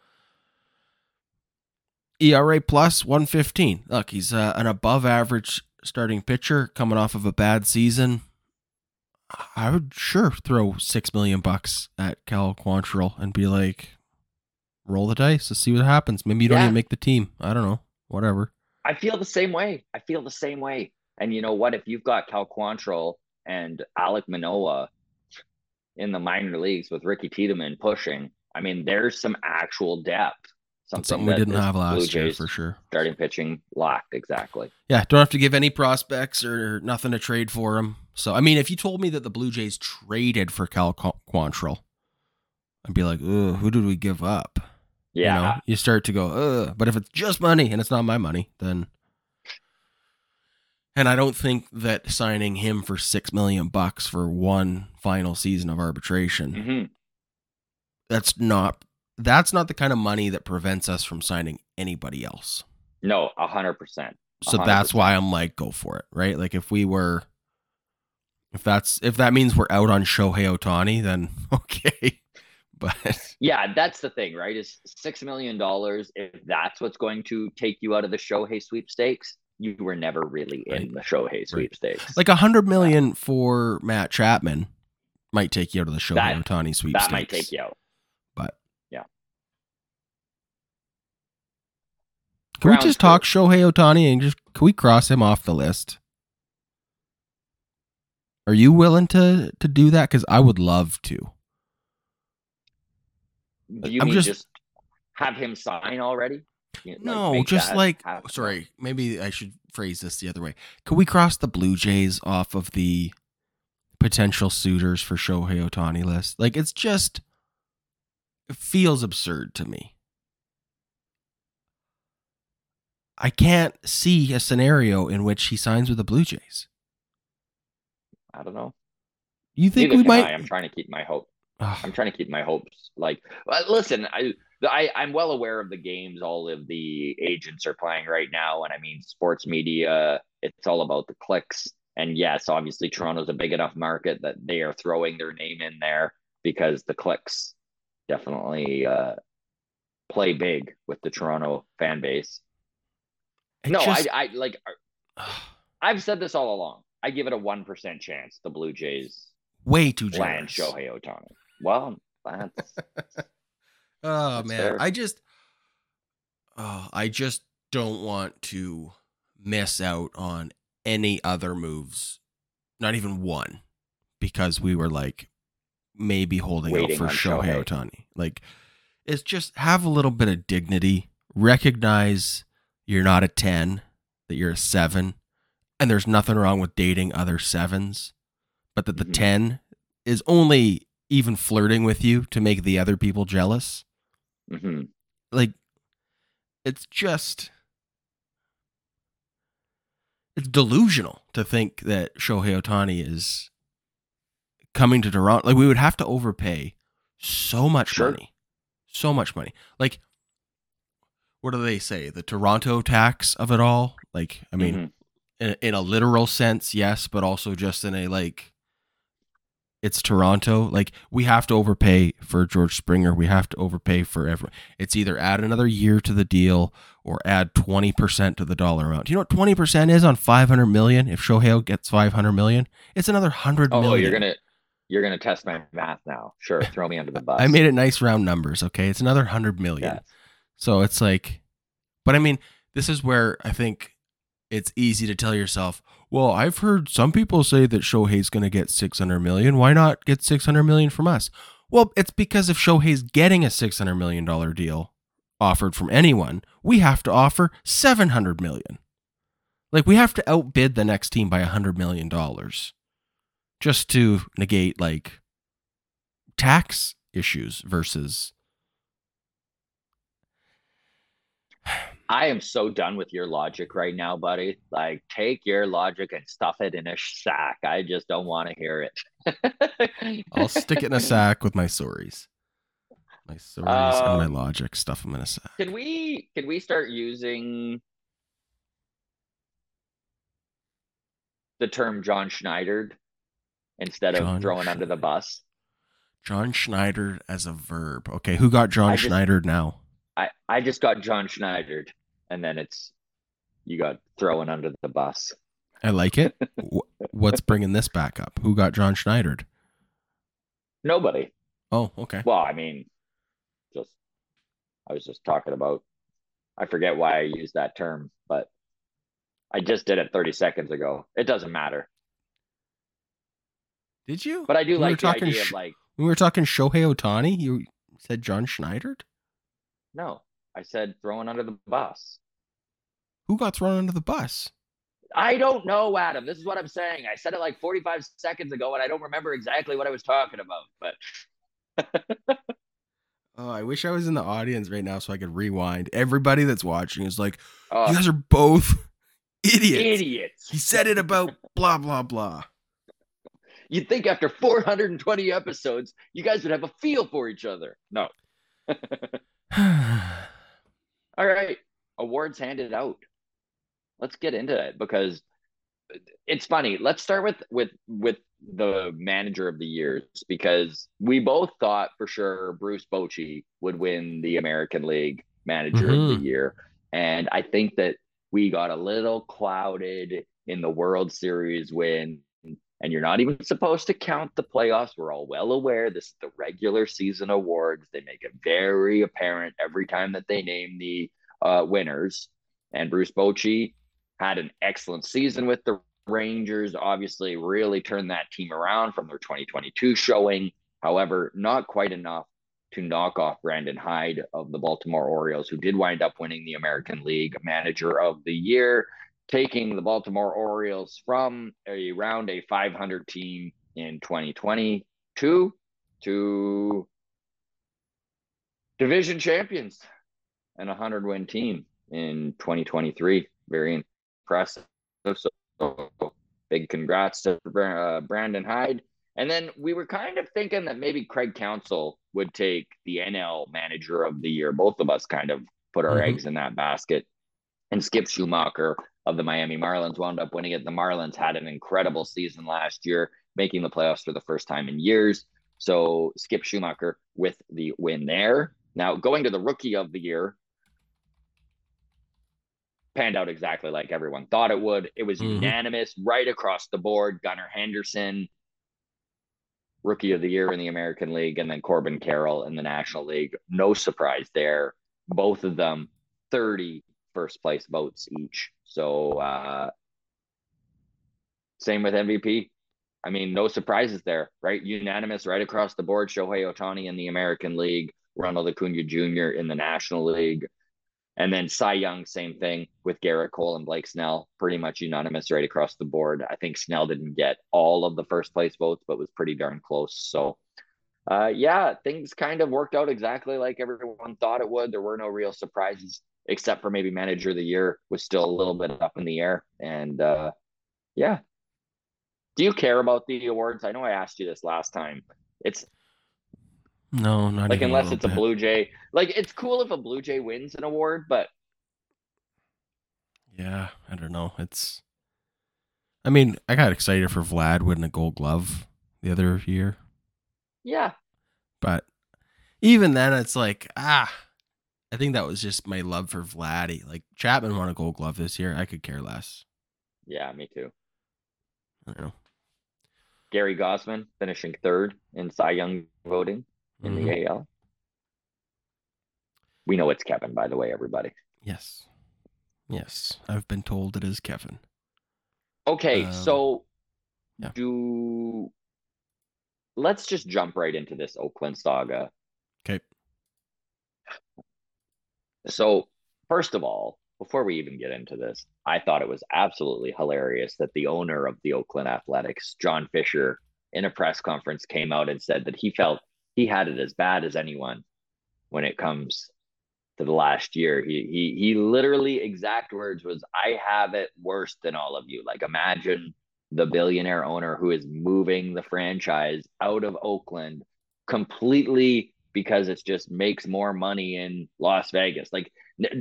ERA plus 115. Look, he's uh, an above average starting pitcher coming off of a bad season. I would sure throw six million bucks at Cal Quantrill and be like, roll the dice, let's see what happens. Maybe you don't Yeah. even make the team. I don't know. Whatever. I feel the same way. I feel the same way. And you know what? If you've got Cal Quantrill and Alek Manoah in the minor leagues with Ricky Tiedemann pushing, I mean, there's some actual depth. That's something we didn't have last year for sure. Starting pitching lacked exactly. Yeah, don't have to give any prospects or nothing to trade for him. So, I mean, if you told me that the Blue Jays traded for Cal Qu- Quantrill, I'd be like, Ugh, who did we give up? Yeah. You, know, you start to go, Ugh. but if it's just money and it's not my money, then. And I don't think that signing him for six million bucks for one final season of arbitration, hmm that's not that's not the kind of money that prevents us from signing anybody else. No, a hundred percent. So that's why I'm like, go for it, right? Like if we were, if that's if that means we're out on Shohei Ohtani, then [LAUGHS] okay. But [LAUGHS] Yeah, that's the thing, right? Is six million dollars. If that's what's going to take you out of the Shohei sweepstakes, you were never really in Right. the Shohei sweepstakes. like a hundred million for Matt Chapman might take you out of the Shohei Ohtani sweepstakes. that might take you out. But Yeah. Can we just talk Shohei Ohtani and just can we cross him off the list? Are you willing to to do that? Because I would love to. Do you I'm mean just- just, have him sign already? You No, just like happen? sorry, maybe I should phrase this the other way. Could we cross the Blue Jays off of the potential suitors for Shohei Ohtani list? Like it's just it feels absurd to me. I can't see a scenario in which he signs with the Blue Jays. I don't know. You think Neither we might? I. I'm trying to keep my hope. I'm trying to keep my hopes. Like, listen, I, I, I'm well aware of the games all of the agents are playing right now, and I mean, sports media. It's all about the clicks, and yes, obviously, Toronto's a big enough market that they are throwing their name in there because the clicks definitely uh, play big with the Toronto fan base. it no, just- I, I like. I've said this all along. I give it a one percent chance the Blue Jays way too land generous. Shohei Ohtani. Well, that's [LAUGHS] Oh That's man, fair. I just oh, I just don't want to miss out on any other moves. Not even one. Because we were like maybe holding Waiting out for Shohei. Ohtani. Like it's just have a little bit of dignity. Recognize you're not a 10, that you're a 7, and there's nothing wrong with dating other 7s, but that the Mhm. 10 is only even flirting with you to make the other people jealous hmm like it's just it's delusional to think that Shohei Ohtani is coming to Toronto. Like we would have to overpay so much Sure. money. So much money. Like what do they say? The Toronto tax of it all? Like I mean Mhm. in, in a literal sense, yes, but also just in a like it's Toronto. Like we have to overpay for George Springer. We have to overpay for everyone. It's either add another year to the deal or add twenty percent to the dollar amount. Do you know what twenty percent is on five hundred million? If Shohei gets five hundred million, it's another hundred Oh, oh million. you're gonna You're gonna test my math now. Sure, throw me under the bus. [LAUGHS] I made it nice round numbers. Okay, it's another hundred million. Yes. So it's like, but I mean, this is where I think it's easy to tell yourself, well, I've heard some people say that Shohei's going to get 600 million. Why not get 600 million from us? Well, it's because if Shohei's getting a 600 million dollar deal offered from anyone, we have to offer 700 million. Like we have to outbid the next team by 100 million dollars just to negate like tax issues versus [SIGHS] [SIGHS] I am so done with your logic right now, buddy. Like, take your logic and stuff it in a sack. I just don't want to hear it. [LAUGHS] I'll stick it in a sack with my stories. My stories and my Um, logic, stuff them in a sack. Can we can we start using the term John Schneider instead of John throwing under the bus? John Schneider as a verb. Okay, who got John Schneider now? I I just got John Schneider, and then it's you got throwing under the bus. I like it. [LAUGHS] What's bringing this back up? Who got John Schneidered? Nobody. Oh, okay. Well, I mean, just I was just talking about. I forget why I used that term, but I just did it 30 seconds ago. It doesn't matter. Did you? But I do We like the idea sh- of like, When we were talking Shohei Ohtani, you said John Schneidered. no, I said throwing under the bus. Who got thrown under the bus? I don't know, Adam. This is what I'm saying. I said it like 45 seconds ago, and I don't remember exactly what I was talking about. But [LAUGHS] Oh, I wish I was in the audience right now so I could rewind. Everybody that's watching is like, uh, you guys are both [LAUGHS] idiots. idiots. He said it about [LAUGHS] blah blah blah. You'd think after 420 episodes, you guys would have a feel for each other. No. [SIGHS] [SIGHS] [SIGHS] All right. Awards handed out. Let's get into it because it's funny. Let's start with with with the manager of the years because we both thought for sure Bruce Bochy would win the American League manager of Mhm. the year. And I think that we got a little clouded in the World Series win. And you're not even supposed to count the playoffs. We're all well aware this is the regular season awards. They make it very apparent every time that they name the uh, winners. And Bruce Bochy had an excellent season with the Rangers, obviously, really turned that team around from their 2022 showing. However, not quite enough to knock off Brandon Hyde of the Baltimore Orioles, who did wind up winning the American League Manager of the Year, taking the Baltimore Orioles from around a 500 team in 2022 to division champions and a 100 win team in 2023. Very impressive. So, big congrats to uh, Brandon Hyde. And then we were kind of thinking that maybe Craig Counsell would take the NL manager of the year. Both of us kind of put our Mhm. eggs in that basket. And Skip Schumaker of the Miami Marlins wound up winning it. The Marlins had an incredible season last year, making the playoffs for the first time in years. So Skip Schumaker with the win there. Now going to the rookie of the year, panned out exactly like everyone thought it would. It was Mhm. unanimous right across the board. Gunnar Henderson, rookie of the year in the American League, and then Corbin Carroll in the National League. No surprise there. Both of them 30 first place votes each. So uh same with MVP. I mean, no surprises there, right? Unanimous right across the board. Shohei Ohtani in the American League, Ronald Acuna Jr. in the National League. And then Cy Young, same thing with Gerrit Cole and Blake Snell, pretty much unanimous right across the board. I think Snell didn't get all of the first place votes, but was pretty darn close. So, uh, yeah, things kind of worked out exactly like everyone thought it would. There were no real surprises, except for maybe manager of the year was still a little bit up in the air. And uh, yeah. Do you care about the awards? I know I asked you this last time. It's No, not like unless little it's a bit. Blue Jay. Like it's cool if a Blue Jay wins an award, but Yeah, I don't know. It's. I mean, I got excited for Vlad winning a Gold Glove the other year, yeah, but even then, it's like ah, I think that was just my love for Vladdy. Like Chapman won a Gold Glove this year. I could care less. yeah, me too. I don't know. Gary Gausman finishing third in Cy Young voting in Mhm. the AL. We know it's Kevin, by the way, everybody. Yes. Yes. I've been told it is Kevin. Okay, Um, so yeah. do let's just jump right into this Oakland saga. Okay. So, first of all, before we even get into this, I thought it was absolutely hilarious that the owner of the Oakland Athletics, John Fisher, in a press conference came out and said that he felt he had it as bad as anyone when it comes to the last year. He he he literally exact words was I have it worse than all of you. Like imagine the billionaire owner who is moving the franchise out of Oakland completely because it just makes more money in Las Vegas. Like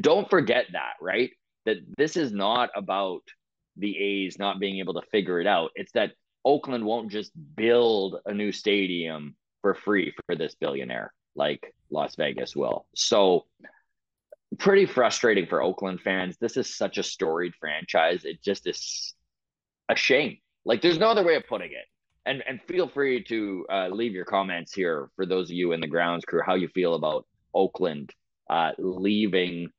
don't forget that, right? That this is not about the A's not being able to figure it out. It's that Oakland won't just build a new stadium for free for this billionaire like Las Vegas will. So pretty frustrating for Oakland fans. This is such a storied franchise. It just is a shame. Like there's no other way of putting it. And and feel free to uh, leave your comments here for those of you in the grounds crew how you feel about Oakland uh, leaving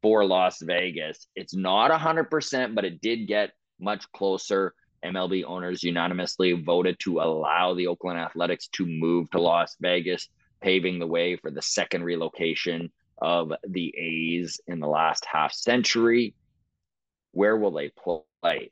for Las Vegas. It's not hundred percent, but it did get much closer. MLB owners unanimously voted to allow the Oakland Athletics to move to Las Vegas, paving the way for the second relocation of the A's in the last half century. Where will they play?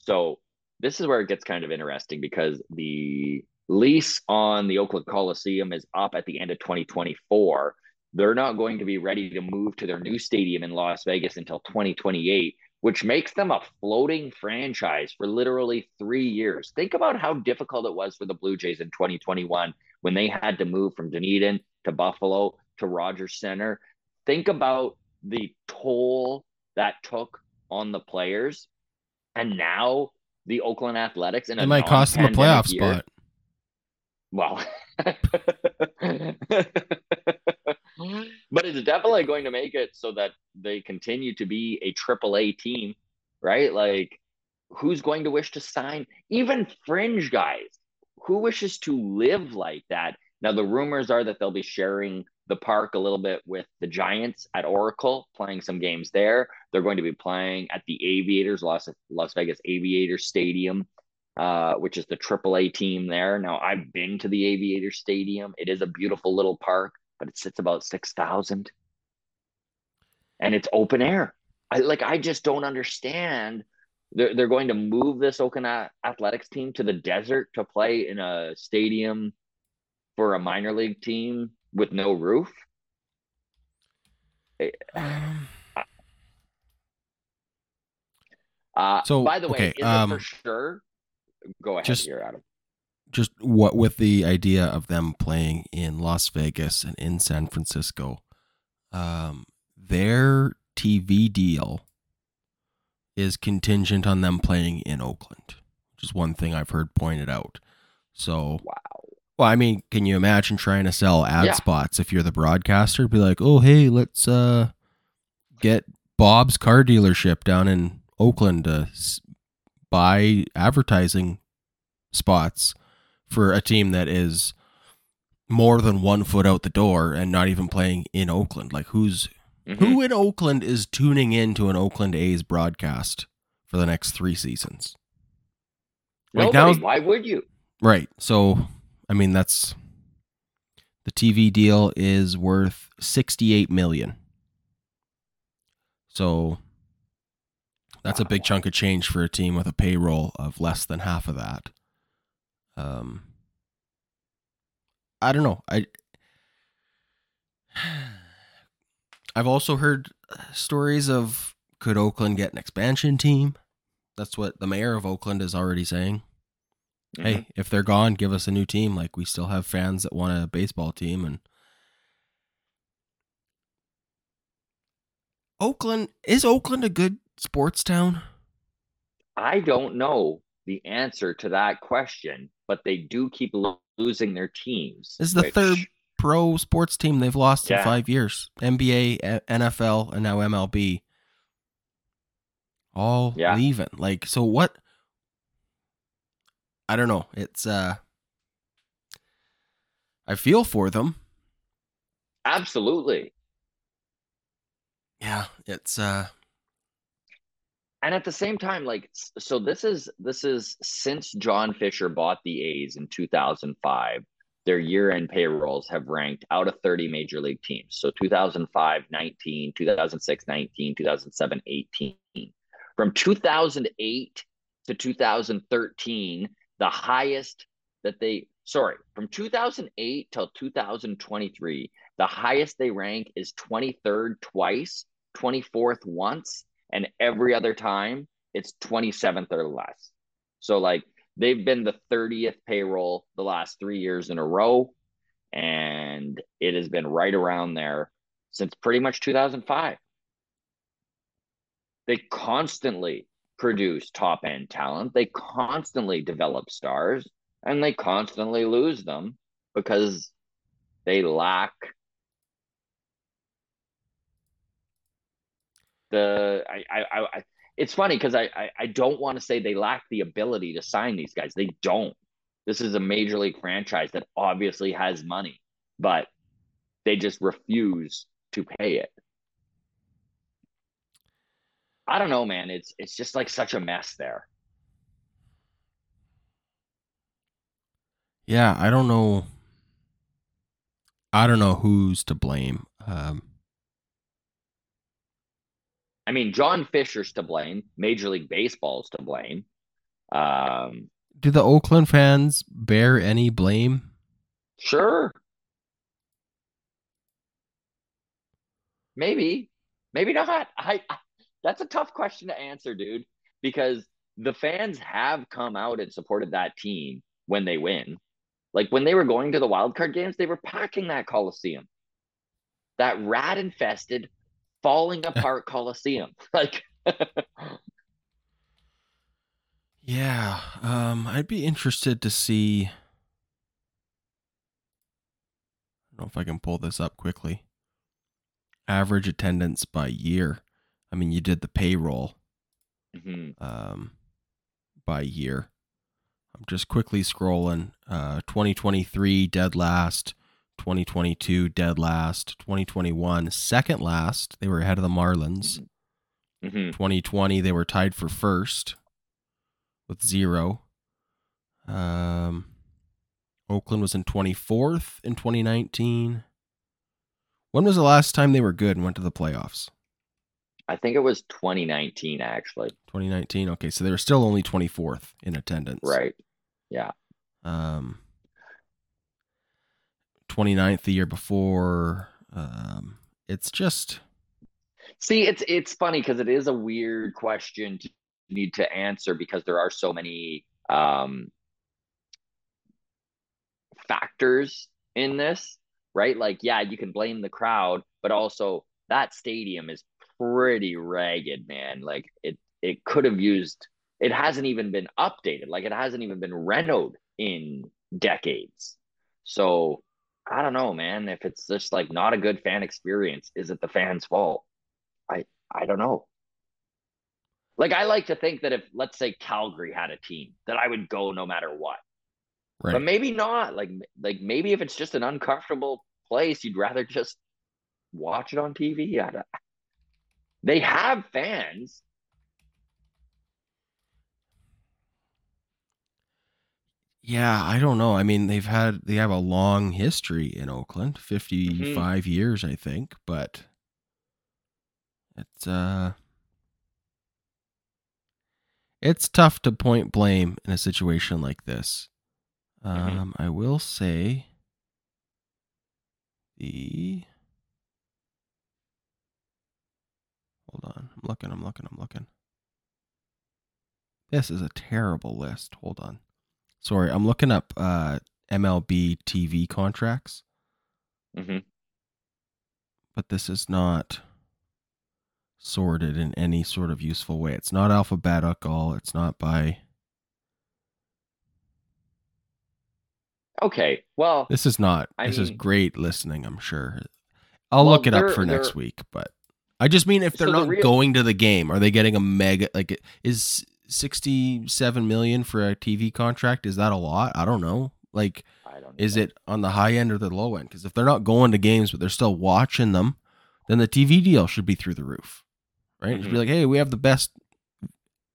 So this is where it gets kind of interesting because the lease on the Oakland Coliseum is up at the end of 2024. They're not going to be ready to move to their new stadium in Las Vegas until 2028, which makes them a floating franchise for literally three years. Think about how difficult it was for the Blue Jays in 2021 when they had to move from Dunedin to Buffalo to Rogers Center. Think about the toll that took on the players. And now the Oakland Athletics in a It might cost them a playoff year- spot. well, [LAUGHS] but it's definitely going to make it so that they continue to be a triple A team, right? Like, who's going to wish to sign even fringe guys? Who wishes to live like that? Now, the rumors are that they'll be sharing the park a little bit with the Giants at Oracle, playing some games there. They're going to be playing at the Aviators, Las, Las Vegas Aviators Stadium uh, which is the AAA team there. Now, I've been to the Aviator Stadium. It is a beautiful little park, but it sits about 6,000 and it's open air. I like, I just don't understand. They're, they're going to move this Oakland Athletics team to the desert to play in a stadium for a minor league team with no roof. Um, Uh, So, by the way, okay, is um, it for sure? Go ahead just- here, Adam. just what with the idea of them playing in Las Vegas and in San Francisco, um, their TV deal is contingent on them playing in Oakland, which is one thing I've heard pointed out. So, Wow. well, I mean, can you imagine trying to sell ad Yeah. spots if you're the broadcaster? Be like, oh, hey, let's uh, get Bob's car dealership down in Oakland to s- buy advertising spots for a team that is more than one foot out the door and not even playing in Oakland. Like, who's Mhm. who in Oakland is tuning in to an Oakland A's broadcast for the next three seasons? Like, Nobody. now's- Why would you? Right. So, I mean, that's the TV deal is worth 68 million. So, that's a big chunk of change for a team with a payroll of less than half of that. Um I don't know. I [SIGHS] I've also heard stories of could Oakland get an expansion team? That's what the mayor of Oakland is already saying hey, if they're gone, give us a new team. Like we still have fans that want a baseball team and Oakland is Oakland a good sports town? I don't know the answer to that question, but they do keep lo- losing their teams. This is the which- third pro sports team they've lost in 5 years. NBA, NFL, and now MLB. All Yeah. leaving. Like so what I don't know. It's uh I feel for them. Absolutely. Yeah, it's uh and at the same time like so this is this is since john fisher bought the a's in 2005 their year-end payrolls have ranked out of 30 major league teams. So 2005 19 2006 19 2007 18 from 2008 to 2013 the highest that they sorry from 2008 till 2023 the highest they rank is 23rd twice 24th once and every other time it's 27th or less. So like they've been the 30th payroll the last 3 years in a row and it has been right around there since pretty much 2005. They constantly produce top end talent. They constantly develop stars and they constantly lose them because they lack the I I, I it's funny because I, I I don't want to say they lack the ability to sign these guys. They don't. This is a major league franchise that obviously has money, but they just refuse to pay it. I don't know, man. It's it's just like such a mess there. Yeah, I don't know. I don't know who's to blame. Um, I mean, John Fisher's to blame. Major League Baseball's to blame. Um, Do the Oakland fans bear any blame? Sure. Maybe, maybe not. I, I that's a tough question to answer, dude, because the fans have come out and supported that team when they win. Like when they were going to the wild card games, they were packing that Coliseum. That rat infested, falling [LAUGHS] apart Coliseum. [LAUGHS] Like Yeah, um, I'd be interested to see. I don't know if I can pull this up quickly. Average attendance by year. I mean, you did the payroll mhm. um, by year. I'm just quickly scrolling. Uh, 2023 dead last. 2022 dead last. 2021 second last. They were ahead of the Marlins. Mhm. 2020 they were tied for first with zero. Um, Oakland was in 24th in 2019. When was the last time they were good and went to the playoffs? I think it was 2019 actually. 2019. Okay, so they were still only 24th in attendance. Right. Yeah. Um, 29th the year before. Um, it's just See, it's it's funny because it is a weird question to need to answer because there are so many um factors in this, right? Like, yeah, you can blame the crowd, but also that stadium is pretty ragged, man. Like it it could have used it hasn't even been updated, like it hasn't even been renoed in decades. So I don't know, man. If it's just like not a good fan experience, is it the fans' fault? I I don't know. Like I like to think that if let's say Calgary had a team, that I would go no matter what. right. But maybe not. Like like maybe if it's just an uncomfortable place, you'd rather just watch it on TV. I don't- They have fans. Yeah, I don't know. I mean, they've had they have a long history in Oakland, 55 years, I think, but it's uh it's tough to point blame in a situation like this. Mhm. Um I will say the Hold on. I'm looking, I'm looking, I'm looking. This is a terrible list. Hold on. Sorry, I'm looking up uh, MLB TV contracts, Mhm. but this is not sorted in any sort of useful way. It's not alphabetical. It's not by. Okay. Well, This is not. I this is great listening. I'm sure. I'll Well, look it up for next week, but I just mean if they're So the not real- going to the game, are they getting a mega like is 67 million for a TV contract, is that a lot? I don't know. Like, I don't. is know. it on the high end or the low end? Because if they're not going to games, but they're still watching them, then the TV deal should be through the roof, right? It should be mm-hmm. like, hey, we have the best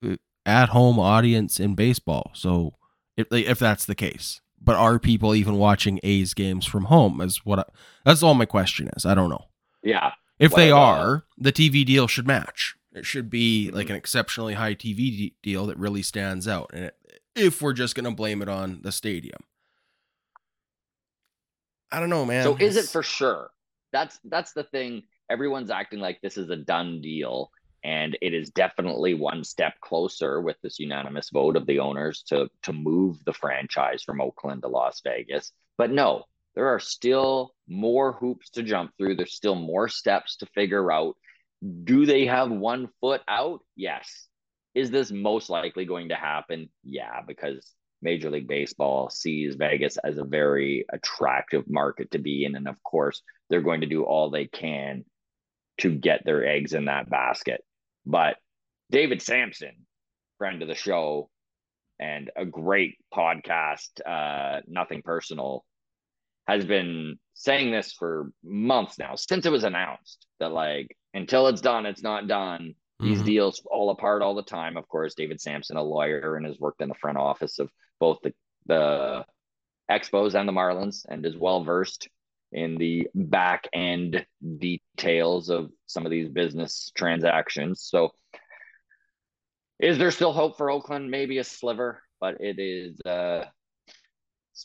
uh, at home audience in baseball. So if if that's the case, but are people even watching A's games from home? Is what I, that's all my question is. I don't know. Yeah. If they are, the TV deal should match. It should be like Mhm. an exceptionally high TV deal that really stands out. And it, if we're just going to blame it on the stadium, I don't know, man. So is it for sure? That's that's the thing. Everyone's acting like this is a done deal, and it is definitely one step closer with this unanimous vote of the owners to to move the franchise from Oakland to Las Vegas. But no, there are still more hoops to jump through. There's still more steps to figure out. Do they have one foot out? Yes. Is this most likely going to happen? Yeah, because Major League Baseball sees Vegas as a very attractive market to be in. And of course, they're going to do all they can to get their eggs in that basket. But David Samson, friend of the show, and a great podcast, uh, Nothing Personal, has been saying this for months now, since it was announced that, like, until it's done, it's not done. These Mhm. deals fall apart all the time. Of course, David Samson, a lawyer, and has worked in the front office of both the the Expos and the Marlins, and is well versed in the back end details of some of these business transactions. So, is there still hope for Oakland? Maybe a sliver, but it is uh,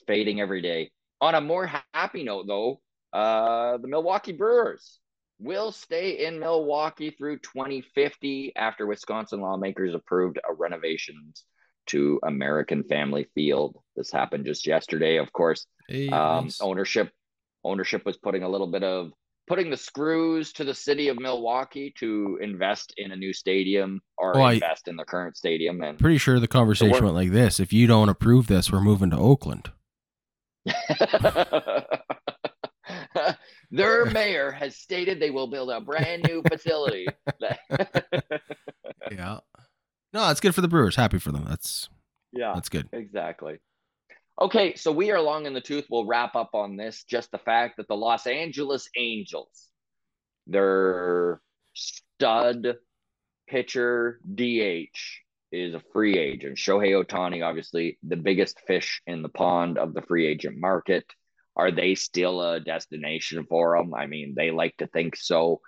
fading every day. On a more happy note, though, uh, the Milwaukee Brewers will stay in Milwaukee through 2050 after Wisconsin lawmakers approved a renovations to American Family Field. This happened just yesterday. Of course, Hey, um, nice. ownership ownership was putting a little bit of putting the screws to the city of Milwaukee to invest in a new stadium or I- invest in the current stadium and Pretty sure the conversation went like this: If you don't approve this, we're moving to Oakland. [LAUGHS] their [LAUGHS] mayor has stated they will build a brand new facility. [LAUGHS] Yeah. No, it's good for the Brewers. Happy for them. That's yeah, that's good. exactly. Okay, so we are long in the tooth. We'll wrap up on this. Just the fact that the Los Angeles Angels, their stud pitcher DH is a free agent. Shohei Ohtani, obviously the biggest fish in the pond of the free agent market. Are they still a destination for them? I mean, they like to think so.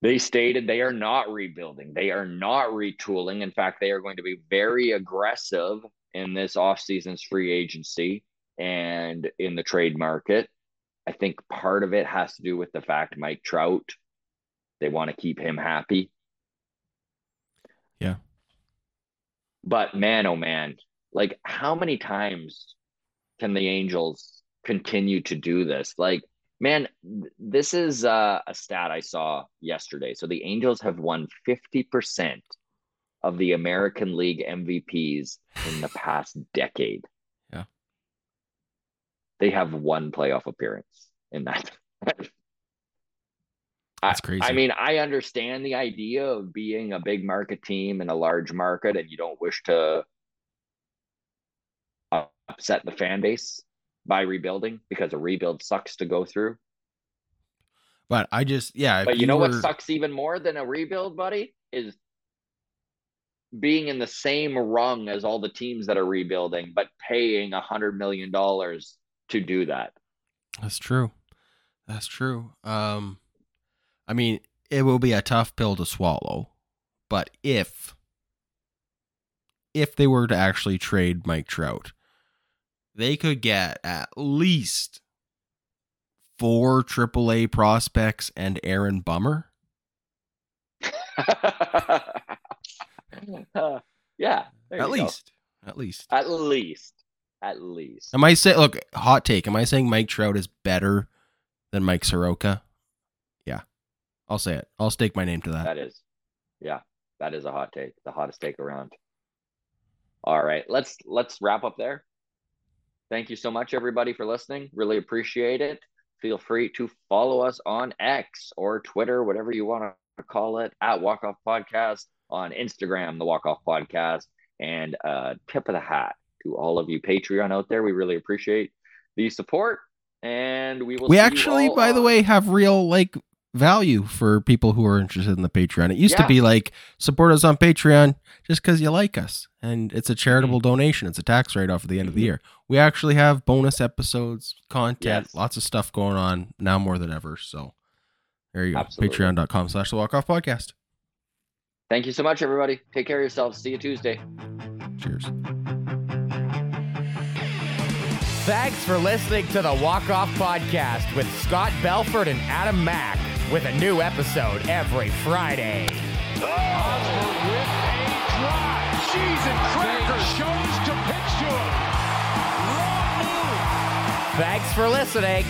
They stated they are not rebuilding. They are not retooling. In fact, they are going to be very aggressive in this offseason's free agency and in the trade market. I think part of it has to do with the fact Mike Trout, they want to keep him happy. Yeah. But man, oh man, like how many times can the Angels continue to do this? Like, man, this is uh, a stat I saw yesterday. So the Angels have won 50% of the American League MVPs in the past decade. Yeah. They have one playoff appearance in that. [LAUGHS] That's I- crazy. I mean, I understand the idea of being a big market team in a large market and you don't wish to upset the fan base by rebuilding because a rebuild sucks to go through. But I just yeah. But you know what sucks even more than a rebuild, buddy, is being in the same rung as all the teams that are rebuilding, but paying a hundred million dollars to do that. That's true. That's true. Um, I mean, it will be a tough pill to swallow, but if if they were to actually trade Mike Trout, they could get at least four AAA prospects and Aaron Bummer. [LAUGHS] yeah, At go. least, at least. at least, at least. Am I say look hot take? Am I saying Mike Trout is better than Mike Soroka? Yeah, I'll say it. I'll stake my name to that. That is, yeah, that is a hot take, the hottest take around. All right, let's let's wrap up there. Thank you so much, everybody, for listening. Really appreciate it. Feel free to follow us on X or Twitter, whatever you want to call it, at Walk Off Podcast. on Instagram, the Walk Off Podcast, and uh, tip of the hat to all of you Patreon out there. We really appreciate the support, and we will. We see you actually, all by the way, have real like value for people who are interested in the Patreon. It used to be like support us on Patreon just because you like us, and it's a Mm-hmm. charitable donation. It's a tax write off at the end of the year. We actually have bonus episodes, content, Yes. lots of stuff going on now more than ever. So there you go. Absolutely. Patreon.com slash the walk off podcast. Thank you so much, everybody. Take care of yourselves. See you Tuesday. Cheers. Thanks for listening to the Walk Off Podcast with Scott Belford and Adam Mack, with a new episode every Friday. Osborne with a drive. Cheese and crackers. Shows to pitch to him. Thanks for listening.